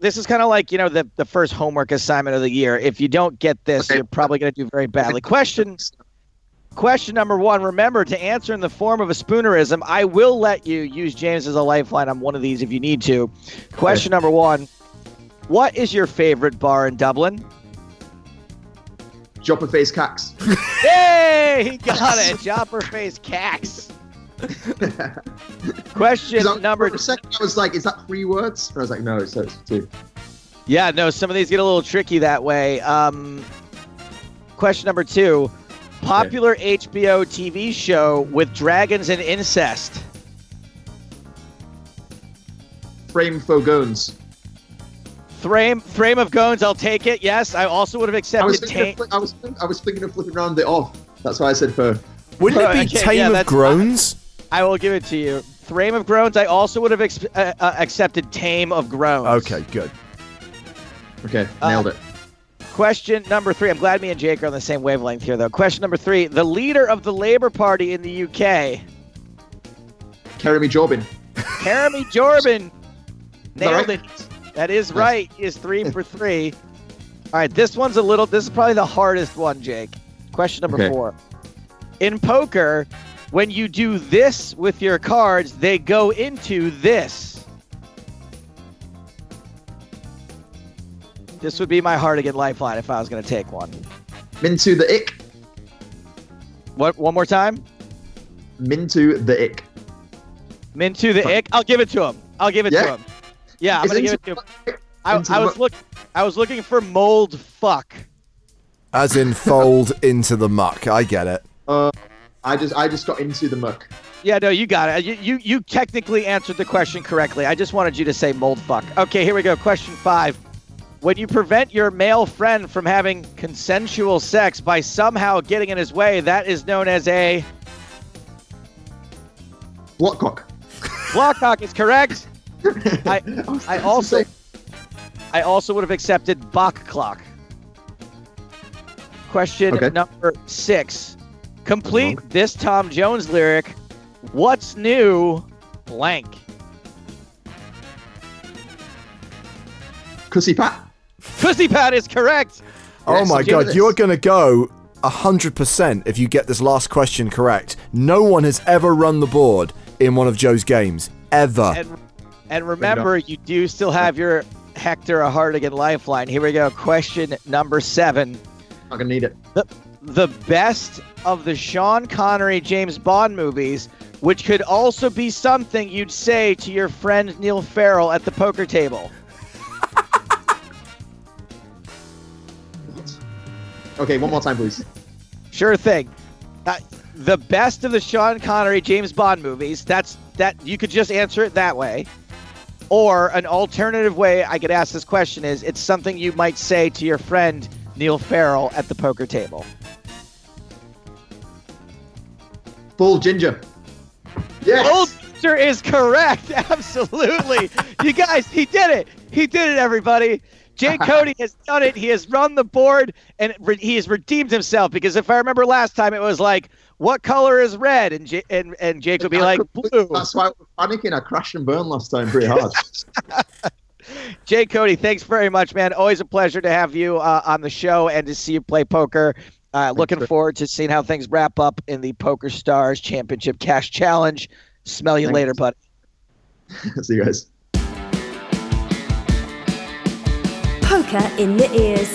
this is kind of like you know the the first homework assignment of the year. If you don't get this, Okay. you're probably going to do very badly. Question question number one. Remember to answer in the form of a spoonerism. I will let you use James as a lifeline on one of these if you need to. Question number one. What is your favorite bar in Dublin? Jopper face cacks. Hey, he got it. Jopper face cax. Question 'Cause I- number For a second, I was like, "Is that three words?" And I was like, "No, it's, it's two." Yeah, no, some of these get a little tricky that way. Um, question number two. Popular HBO TV show with dragons and incest. Frame Fogones. Frame Frame of Gones, I'll take it. Yes, I also would have I was accepted thinking. Tame. Of, fli- I was. I was thinking of flipping around the off. That's why I said for. Wouldn't it be Okay, Tame yeah, of that's- Groans? I will give it to you. Frame of Groans, I also would have ex- uh, uh, accepted Tame of Groans. Okay, good. Okay, Uh, nailed it. Question number three. I'm glad me and Jake are on the same wavelength here, though. Question number three. The leader of the Labour Party in the UK, Jeremy Jorbin. Jeremy Corbyn, that nailed right? it. That is right. He is three for three. All right, this one's a little. This is probably the hardest one, Jake. Question number Okay. four. In poker, when you do this with your cards, they go into this. This would be my Hartigan lifeline if I was going to take one. Mintu the Ick. What? One more time. Mintu the Ick. Mintu the ick. I'll give it to him. I'll give it Yeah? to him. Yeah, I'm Is gonna give it to him. the- I, Into I was Mu- look. I was looking for mold fuck. As in fold into the muck. I get it. Uh, I just. I just got into the muck. Yeah, no, you got it. You, you you technically answered the question correctly. I just wanted you to say mold fuck. Okay, here we go. Question five. When you prevent your male friend from having consensual sex by somehow getting in his way, that is known as a Blockcock. blockcock. Is correct. I I also I also would have accepted Bach clock. Question Okay. number six. Complete this Tom Jones lyric. What's new? Blank. Cussy Pat. Pussy Pat is correct. Oh Yes, my god, you're going to go 100% if you get this last question correct. No one has ever run the board in one of Joe's games. Ever. And and remember, you do still have your Hector a Hartigan lifeline. Here we go. Question number seven. Not gonna need it. The, The best of the Sean Connery James Bond movies, which could also be something you'd say to your friend Niall Farrell at the poker table. Okay, one more time, please. Sure thing. Uh, the best of the Sean Connery James Bond movies. That's that you could just answer it that way. Or an alternative way I could ask this question is it's something you might say to your friend Niall Farrell at the poker table. Full ginger. Yes. Old Mister is correct. Absolutely. you guys, he did it. He did it, everybody. Jay Cody has done it. He has run the board and re- he has redeemed himself because if I remember last time, it was like, what color is red? And, J- and, and Jake would be I like, blue. That's why I was panicking. I crashed and burned last time pretty hard. Jay Cody, thanks very much, man. Always a pleasure to have you uh, on the show and to see you play poker. Uh, looking for- forward to seeing how things wrap up in the PokerStars Championship Cash Challenge. Smell you Thanks. later, buddy. See you guys. Poker in the ears.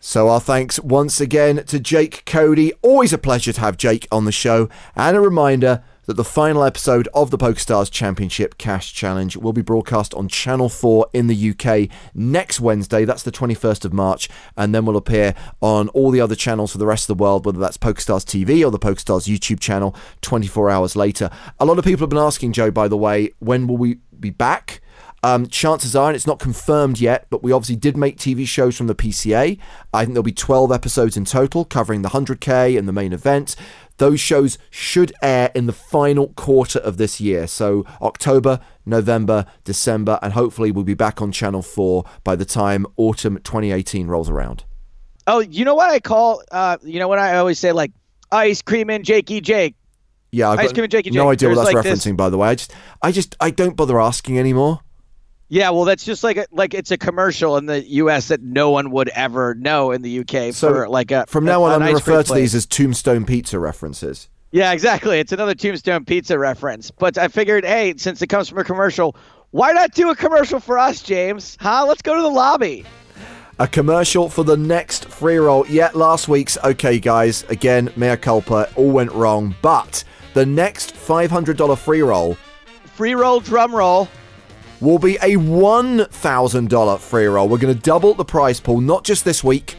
So our thanks once again to Jake Cody. Always a pleasure to have Jake on the show. And a reminder that the final episode of the PokerStars Championship Cash Challenge will be broadcast on Channel 4 in the UK next Wednesday. That's the 21st of March. And then will appear on all the other channels for the rest of the world, whether that's PokerStars TV or the PokerStars YouTube channel 24 hours later. A lot of people have been asking, Joe, by the way, when will we be back? Um, chances are, and it's not confirmed yet, but we obviously did make TV shows from the PCA. I think there'll be 12 episodes in total covering the 100K and the main event. Those shows should air in the final quarter of this year. So October, November, December, and hopefully we'll be back on Channel 4 by the time autumn 2018 rolls around. Oh, you know what I call? Uh, you know what I always say, like ice cream and Jakey Jake. Yeah, I've Ice got cream and Jakey Jake. no idea what There's that's like this- referencing, by the way. I just, I just, I don't bother asking anymore. Yeah, well, that's just like a, like it's a commercial in the U.S. that no one would ever know in the U.K. So, for like a From now on, I'm going to refer to these as Tombstone Pizza references. Yeah, exactly. It's another Tombstone Pizza reference. But I figured, hey, since it comes from a commercial, why not do a commercial for us, James? Huh? Let's go to the lobby. A commercial for the next free roll. Yet last week's, okay, guys, again, mea culpa, all went wrong. But the next $500 free roll Free roll, drum roll. Will be a $1,000 free roll. We're going to double the prize pool, not just this week,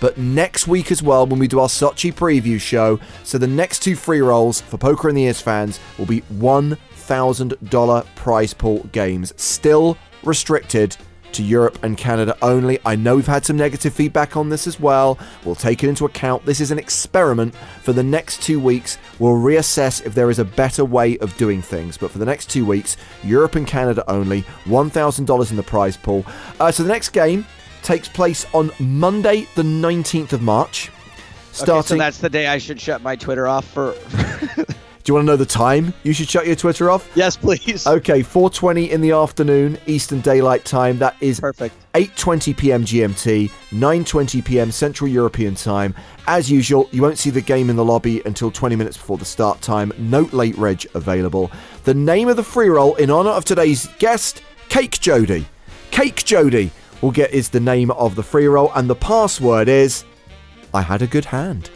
but next week as well when we do our Sochi preview show. So the next two free rolls for Poker in the Ears fans will be $1,000 prize pool games. Still restricted to Europe and Canada only. I know we've had some negative feedback on this as well. We'll take it into account. This is an experiment. For the next two weeks, we'll reassess if there is a better way of doing things. But for the next two weeks, Europe and Canada only, $1,000 in the prize pool. Uh, so the next game takes place on Monday, the 19th of March. Starting. Okay, so that's the day I should shut my Twitter off for. Do you want to know the time you should shut your Twitter off? yes, please. Okay, 4:20 in the afternoon Eastern Daylight Time. That is Perfect. 8:20 p.m. GMT, 9:20 p.m. Central European Time. As usual, you won't see the game in the lobby until 20 minutes before the start time. Note late reg available. The name of the free roll in honor of today's guest, Cake Jody. Cake Jody will get is the name of the free roll, and the password is I had a good hand.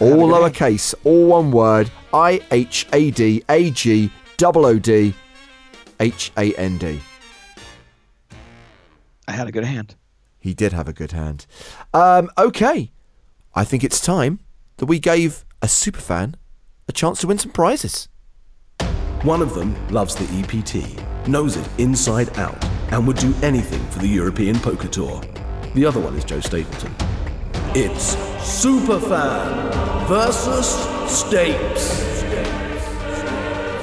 All lowercase, all one word. I H A D A G O O D H A N D. I had a good hand. He did have a good hand. Um, okay, I think it's time that we gave a super fan a chance to win some prizes. One of them loves the EPT, knows it inside out, and would do anything for the European Poker Tour. The other one is Joe Stapleton. It's Superfan versus Stapes.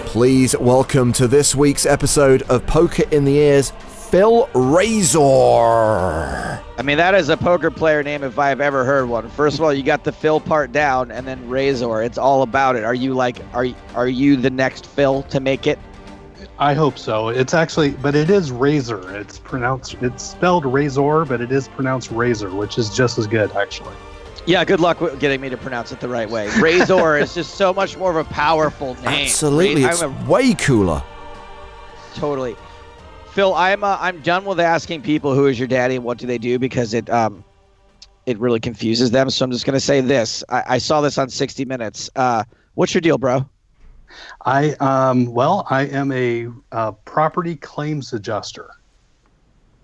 Please welcome to this week's episode of Poker in the Ears, Phil Razor. I mean, that is a poker player name if I have ever heard one. First of all, you got the Phil part down, and then Razor. It's all about it. Are you like, are are you the next Phil to make it? I hope so. It's actually, but it is razor. It's pronounced, it's spelled razor, but it is pronounced razor, which is just as good, actually. Yeah, good luck with getting me to pronounce it the right way. Razor is just so much more of a powerful name. Absolutely, Ra- it's I'm a- way cooler. totally. Phil, I'm uh, I'm done with asking people who is your daddy and what do they do because it um it really confuses them. So I'm just gonna say this. I, I saw this on 60 Minutes. Uh, what's your deal, bro? I, um, well, I am a uh, property claims adjuster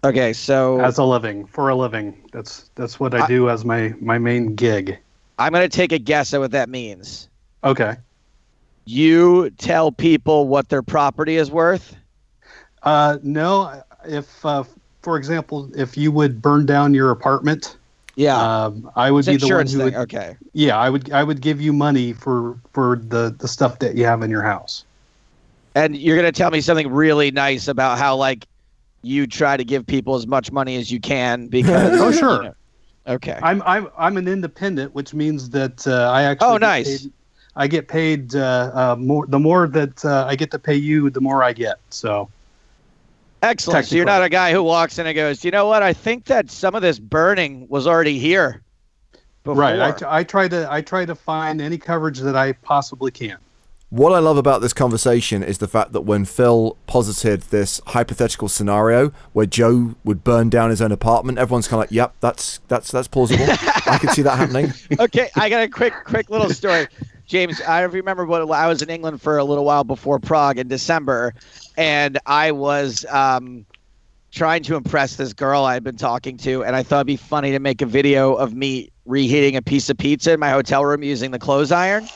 Okay, so as a living, for a living. That's that's what I, I- do as my my main gig. I'm gonna take a guess at what that means. Okay. You tell people what their property is worth. Uh, no, if uh, for example, if you would burn down your apartment, Yeah, um, I would it's be the one who thing. would. Okay. Yeah, I would I would give you money for for the the stuff that you have in your house. And you're gonna tell me something really nice about how like you try to give people as much money as you can because. Oh, you sure. know- okay. I'm I'm I'm an independent, which means that uh, I actually Oh, nice. paid- I get paid uh, uh, more. The more that uh, I get to pay you, the more I get. So Excellent. So you're not a guy who walks in and goes, you know what? I think that some of this burning was already here. Before. right, I, t- I try to I try to find any coverage that I possibly can. What I love about this conversation is the fact that when Phil posited this hypothetical scenario where Joe would burn down his own apartment, everyone's kind of like, "Yep, that's that's that's plausible. I can see that happening." okay, I got a quick, quick little story. James, I remember what I was in England for a little while before Prague in December, and I was um, trying to impress this girl I had been talking to, and I thought it'd be funny to make a video of me reheating a piece of pizza in my hotel room using the clothes iron.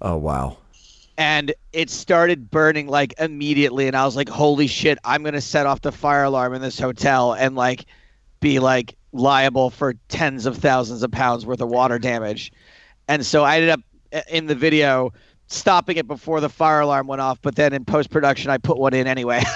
Oh wow. and it started burning like immediately and i was like holy shit i'm gonna set off the fire alarm in this hotel and like be like liable for tens of thousands of pounds worth of water damage and so i ended up in the video stopping it before the fire alarm went off but then in post-production i put one in anyway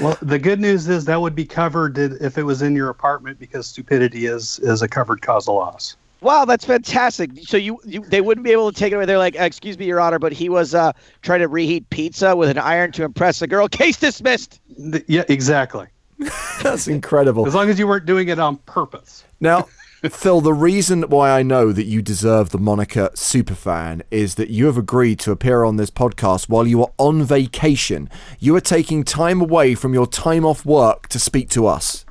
Well, the good news is that would be covered if it was in your apartment because stupidity is is a covered cause of loss. wow that's fantastic so you, you they wouldn't be able to take it away they're like excuse me your honor but he was uh trying to reheat pizza with an iron to impress a girl case dismissed Th- Yeah, exactly. That's incredible. As long as you weren't doing it on purpose. Now, Phil, the reason why I know that you deserve the moniker superfan is that you have agreed to appear on this podcast while you are on vacation. You are taking time away from your time off work to speak to us.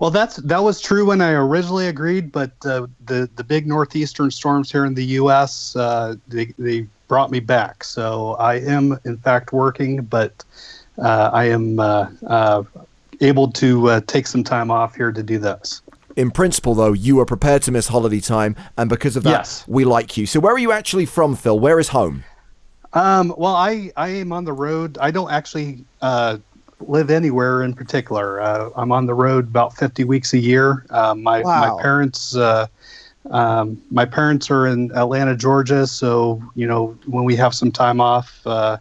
Well, that's that was true when I originally agreed, but uh, the the big northeastern storms here in the U.S. Uh, they they brought me back. So I am in fact working, but uh, I am uh, uh, able to uh, take some time off here to do this. In principle, though, you are prepared to miss holiday time, and because of that, Yes. we like you. So, where are you actually from, Phil? Where is home? Um, well, I, I am on the road. I don't actually uh, live anywhere in particular. Uh, I'm on the road about 50 weeks a year. Uh, my Wow. my parents uh, um, my parents are in Atlanta, Georgia. So you know when we have some time off uh,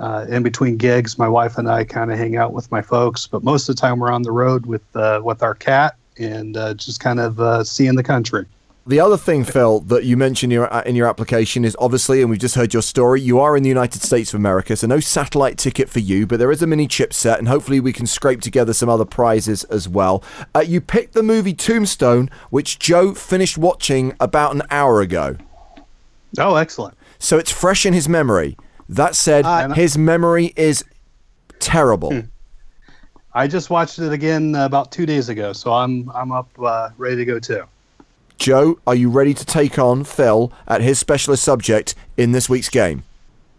uh, in between gigs, my wife and I kind of hang out with my folks. But most of the time we're on the road with uh, with our cat and uh, just kind of uh, seeing the country. The other thing, Phil, that you mentioned in your, uh, in your application is obviously, and we've just heard your story, you are in the United States of America, so no satellite ticket for you, but there is a mini chipset, and hopefully we can scrape together some other prizes as well. Uh, you picked the movie Tombstone, which Joe finished watching about an hour ago. Oh, excellent! So it's fresh in his memory. That said, Uh, his memory is terrible. I just watched it again uh, about two days ago, so I'm I'm up uh, ready to go too. Joe, are you ready to take on Phil at his specialist subject in this week's game?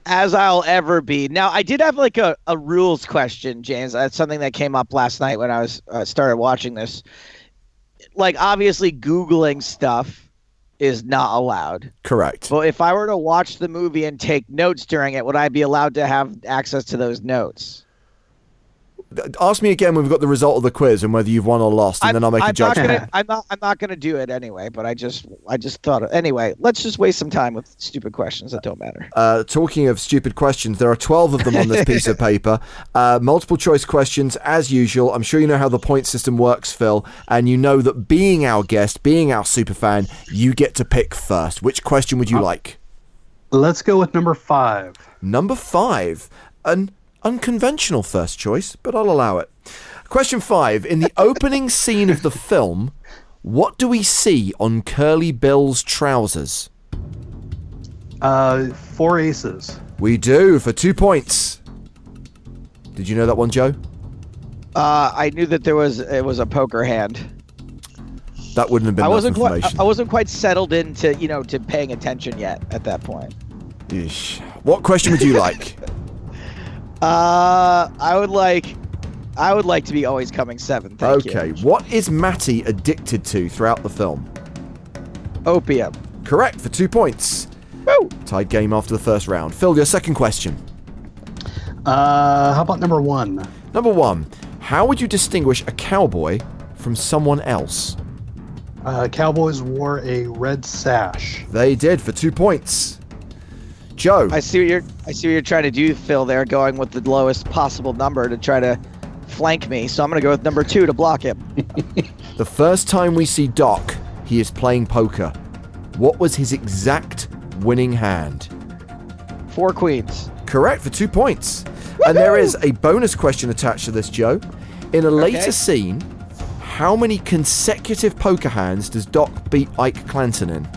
as I'll ever be. Now, I did have like a, a rules question, James. That's something that came up last night when I was uh, started watching this. Like, obviously, Googling stuff is not allowed. Correct. But if I were to watch the movie and take notes during it, would I be allowed to have access to those notes? Ask me again when we've got the result of the quiz and whether you've won or lost, and I'm, then I'll make I'm a judgment. Not gonna, I'm not. I'm not going to do it anyway. But I just, I just thought. Anyway, let's just waste some time with stupid questions that don't matter. Uh, talking of stupid questions, there are 12 of them on this piece of paper. Uh, multiple choice questions, as usual. I'm sure you know how the point system works, Phil, and you know that being our guest, being our super fan, you get to pick first. Which question would you like? Let's go with number five. Number five, an unconventional first choice, but I'll allow it. Question five In the opening scene of the film, what do we see on Curly Bill's trousers? Uh, four aces. We do for two points. Did you know that one, Joe? Uh, I knew that there was it was a poker hand. That wouldn't have been I wasn't quite. I wasn't quite settled into you know to paying attention yet at that point. Yeesh. What question would you like? Uh, I would like, I would like to be always coming seventh. Thank okay. you. What is Matty addicted to throughout the film? Opium. Correct for two points. Woo! Tied game after the first round. Phil, your second question. Uh, how about number one? Number one. How would you distinguish a cowboy from someone else? Uh, Cowboys wore a red sash. They did for two points. Joe. I see what you're. I see what you're trying to do, Phil. There, going with the lowest possible number to try to flank me. So I'm gonna go with number two to block him. The first time we see Doc, he is playing poker. What was his exact winning hand? Four queens. Correct for two points. And there is a bonus question attached to this, Joe. In a later Okay. scene, how many consecutive poker hands does Doc beat Ike Clanton in?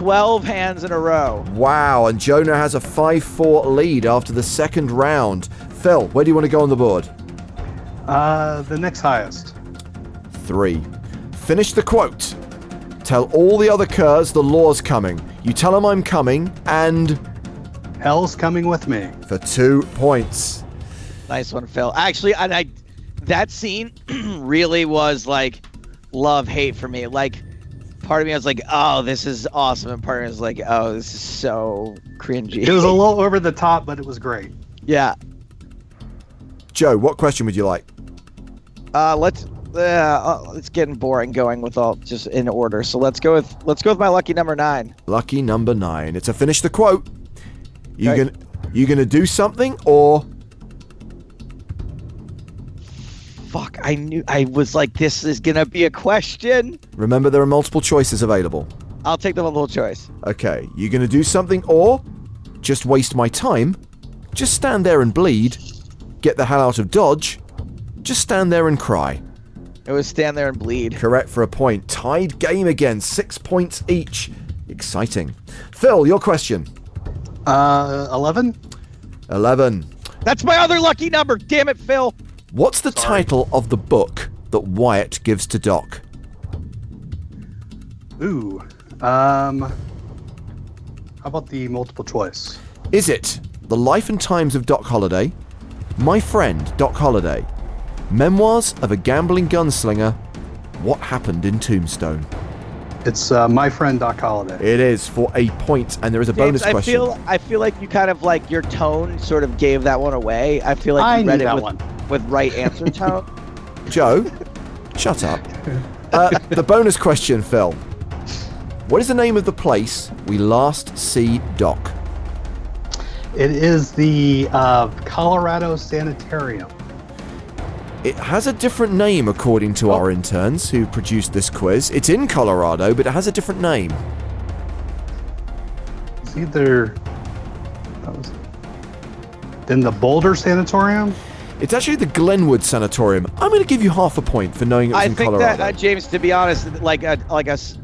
Twelve hands in a row. Wow, and Jonah has a 5 4 lead after the second round. Phil, where do you want to go on the board? Uh, the next highest. Three. Finish the quote. Tell all the other curs the law's coming. You tell them I'm coming, and Hell's coming with me. for two points. Nice one, Phil. Actually, and I, that scene really was like love hate for me. Like, part of me was like, oh, this is awesome, and part of me was like, oh, this is so cringy. It was a little over the top, but it was great. yeah. Joe, what question would you like? Uh, let's. Uh, uh, it's getting boring going with all just in order. So let's go with let's go with my lucky number nine. Lucky number nine. It's a finish the quote. You Okay. gonna you gonna do something or Fuck! I knew I was like, this is gonna be a question. remember there are multiple choices available. I'll take the multiple choice. Okay, you're gonna do something or just waste my time? Just stand there and bleed? Get the hell out of Dodge? Just stand there and cry. It was stand there and bleed. Correct for a point. Tied game again, six points each. Exciting. Phil, your question. Uh, 11? 11. That's my other lucky number. Damn it, Phil. What's the title of the book that Wyatt gives to Doc? Ooh. Um, how about the multiple choice? Is it The Life and Times of Doc Holliday, My Friend Doc Holliday, Memoirs of a Gambling Gunslinger, What happened in Tombstone? It's uh, my friend Doc Holliday. It is for a point, and there is a bonus James, I question. feel I feel like you kind of like your tone sort of gave that one away. I feel like I you knew read it that with, one. with right answer tone. Joe, shut up. Uh, the bonus question, Phil. What is the name of the place we last see Doc? It is the uh, Colorado Sanitarium. It has a different name according to our interns who produced this quiz. It's in Colorado, but it has a different name. It's either that was then the Boulder Sanatorium. It's actually the Glenwood Sanatorium. I'm going to give you half a point for knowing it was I in think Colorado. that uh, James, to be honest, like a like a s-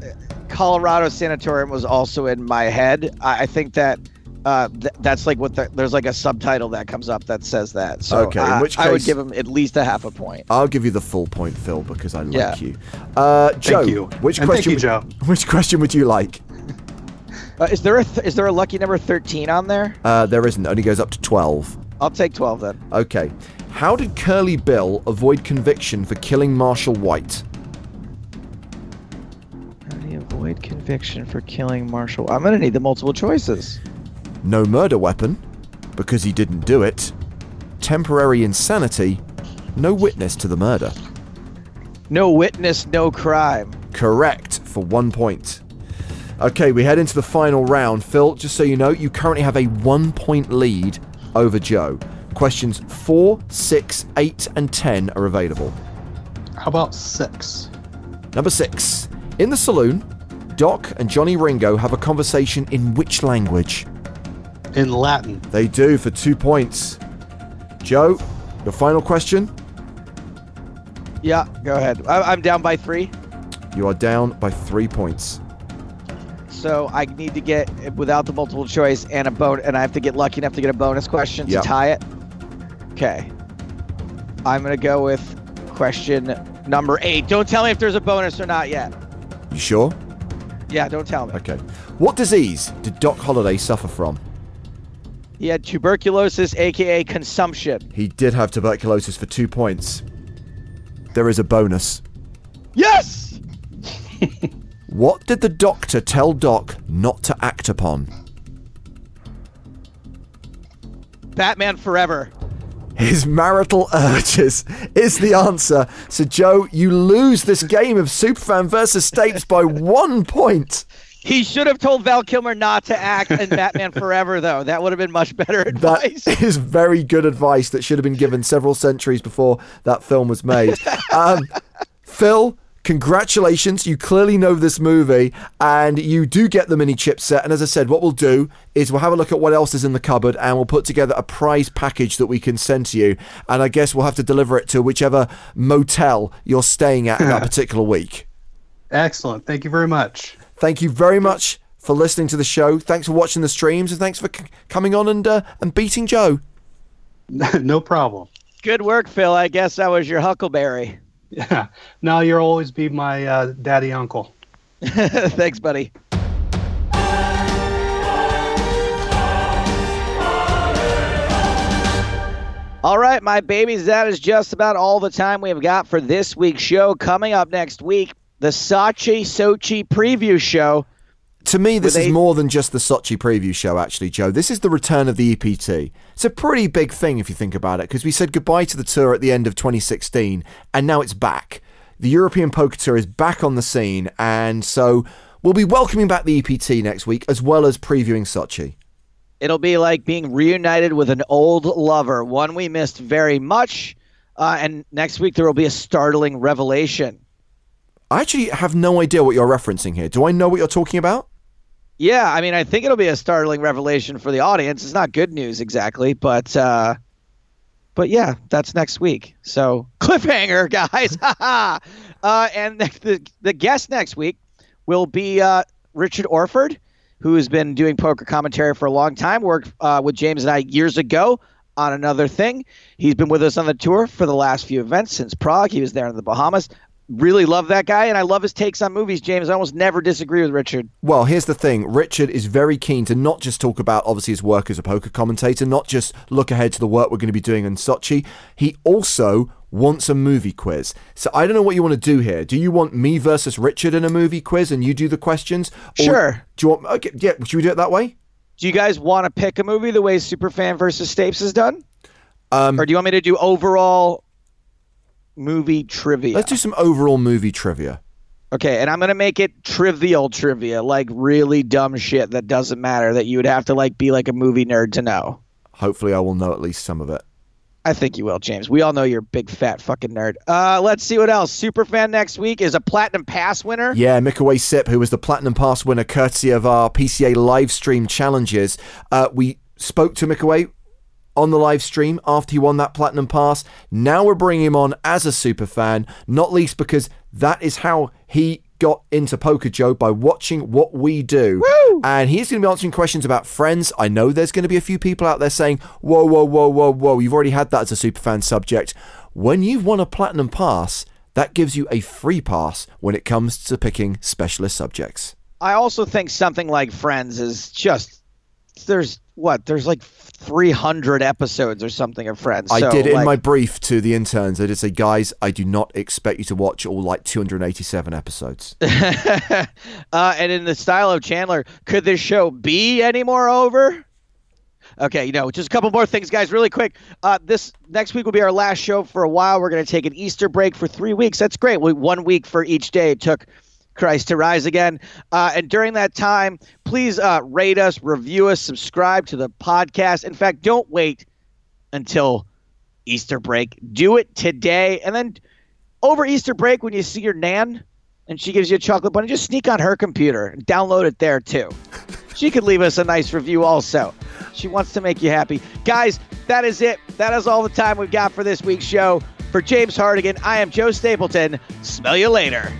Colorado sanatorium was also in my head. I, I think that. Uh, th- that's like what the, there's like a subtitle that comes up that says that. So Okay, in uh, which I would give him at least a half a point. I'll give you the full point, Phil, because I like Yeah. you. Uh, Joe, you. which And thank question? you, Joe. Which question would you like? Uh, is there a th- is there a lucky number 13 on there? Uh, there isn't. It only goes up to twelve. I'll take 12 then. Okay. How did Curly Bill avoid conviction for killing Marshall White? How do you avoid conviction for killing Marshall? I'm gonna need the multiple choices. No murder weapon, because he didn't do it. Temporary insanity. No witness to the murder. No witness, no crime. Correct for one point. Okay, we head into the final round. Phil, just so you know, you currently have a one point lead over Joe. Questions 4, 6, 8, and 10 are available. How about six? Number 6. In the saloon, Doc and Johnny Ringo have a conversation in which language? In Latin. They do for two points. Joe, your final question? Yeah, go ahead. I- I'm down by three, You are down by three points. so I need to get without the multiple choice and a bone, and I have to get lucky enough to get a bonus question to Yep. tie it. Okay. I'm gonna go with question number eight. Don't tell me if there's a bonus or not yet. You sure? Yeah, don't tell me. Okay. What disease did Doc Holliday suffer from? He had tuberculosis, aka consumption. He did have tuberculosis for two points. There is a bonus. Yes. What did the doctor tell Doc not to act upon? Batman Forever. His marital urges is the answer. So, Joe, you lose this game of Superfan versus Stapes by one point. He should have told Val Kilmer not to act in Batman Forever, though. That would have been much better That advice. is very good advice that should have been given several centuries before that film was made. Um, Phil, congratulations. You clearly know this movie and you do get the mini chip set. And as I said, what we'll do is we'll have a look at what else is in the cupboard and we'll put together a prize package that we can send to you. And I guess we'll have to deliver it to whichever motel you're staying at that particular week. Excellent. Thank you very much. Thank you very much for listening to the show. Thanks for watching the streams and thanks for c- coming on and, uh, and beating Joe. no problem. Good work, Phil. I guess I was your Huckleberry. Yeah. Now you'll always be my uh, daddy uncle. Thanks, buddy. All right, my babies, that is just about all the time we've got for this week's show. Coming up next week, the Sachi Sochi preview show. To me, this is more than just the Sochi preview show, actually, Joe. This is the return of the EPT. It's a pretty big thing if you think about it, because we said goodbye to the tour at the end of 2016, and now it's back. The European Poker Tour is back on the scene, and so we'll be welcoming back the EPT next week, as well as previewing Sochi. It'll be like being reunited with an old lover, one we missed very much. Uh, and next week, there will be a startling revelation. I actually have no idea what you're referencing here. Do I know what you're talking about? Yeah, I mean, I think it'll be a startling revelation for the audience. It's not good news exactly, but uh, but yeah, that's next week. So cliffhanger, guys. uh, and the, the guest next week will be uh, Richard Orford, who has been doing poker commentary for a long time. Worked uh, with James and I years ago on another thing. He's been with us on the tour for the last few events since Prague. He was there in the Bahamas. Really love that guy, and I love his takes on movies. James, I almost never disagree with Richard. Well, here's the thing. Richard is very keen to not just talk about obviously his work as a poker commentator, not just look ahead to the work we're going to be doing in Sochi. He also wants a movie quiz. So I don't know what you want to do here. Do you want me versus Richard in a movie quiz and you do the questions? Or Sure. Do you want? Okay, yeah. Should we do it that way? Do you guys want to pick a movie the way Superfan versus Stapes is done? Um, Or do you want me to do overall movie trivia? Let's do some overall movie trivia. Okay, and I'm gonna make it trivial trivia, like really dumb shit that doesn't matter that you would have to like be like a movie nerd to know. Hopefully, I will know at least some of it. I think you will, James. We all know you're a big fat fucking nerd. Uh, let's see what else. Superfan next week is a platinum pass winner. Yeah, Mikaway Sip, who was the Platinum Pass winner courtesy of our PCA live stream challenges. Uh, we spoke to Mikaway on the live stream after he won that Platinum Pass. Now we're bringing him on as a super fan, not least because that is how he got into Poker Joe by watching what we do. And he's going to be answering questions about friends. I know there's going to be a few people out there saying, whoa, whoa, whoa, whoa, whoa, you've already had that as a super fan subject. When you've won a Platinum Pass, that gives you a free pass when it comes to picking specialist subjects. I also think something like Friends is just there's what there's like 300 episodes or something of Friends. I So, did in like, my brief to the interns. I did say, guys, I do not expect you to watch all like 287 episodes. uh, and in the style of Chandler, could this show be any more over? Okay, you know, just a couple more things, guys, really quick. Uh, this next week will be our last show for a while. We're going to take an Easter break for three weeks. That's great. We one week for each day. It took Christ to rise again. Uh, and during that time, please uh, rate us, review us, subscribe to the podcast. In fact, don't wait until Easter break. Do it today. And then over Easter break, when you see your Nan and she gives you a chocolate bunny, just sneak on her computer and download it there too. She could leave us a nice review also. She wants to make you happy. Guys, that is it. That is all the time we've got for this week's show. For James Hartigan, I am Joe Stapleton. Smell you later.